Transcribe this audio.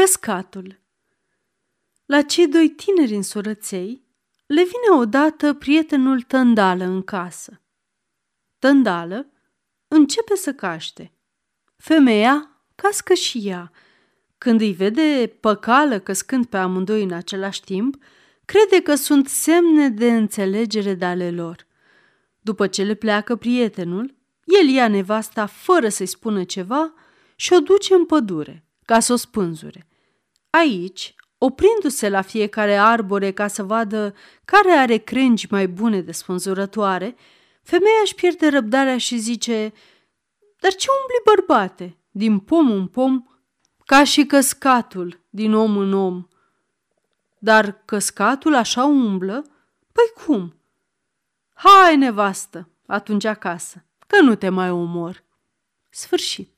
Căscatul La cei doi tineri însorăței le vine odată prietenul Tândală în casă. Tândală începe să caște. Femeia cască și ea. Când îi vede păcală căscând pe amândoi în același timp, crede că sunt semne de înțelegere de ale lor. După ce le pleacă prietenul, el ia nevasta fără să-i spună ceva și o duce în pădure, ca să o spânzure. Aici, oprindu-se la fiecare arbore ca să vadă care are crengi mai bune de spânzurătoare, femeia își pierde răbdarea și zice Dar ce umbli, bărbate, din pom în pom, ca și căscatul din om în om?" Dar căscatul așa umblă? Păi cum? Hai, nevastă, atunci acasă, că nu te mai omor. Sfârșit.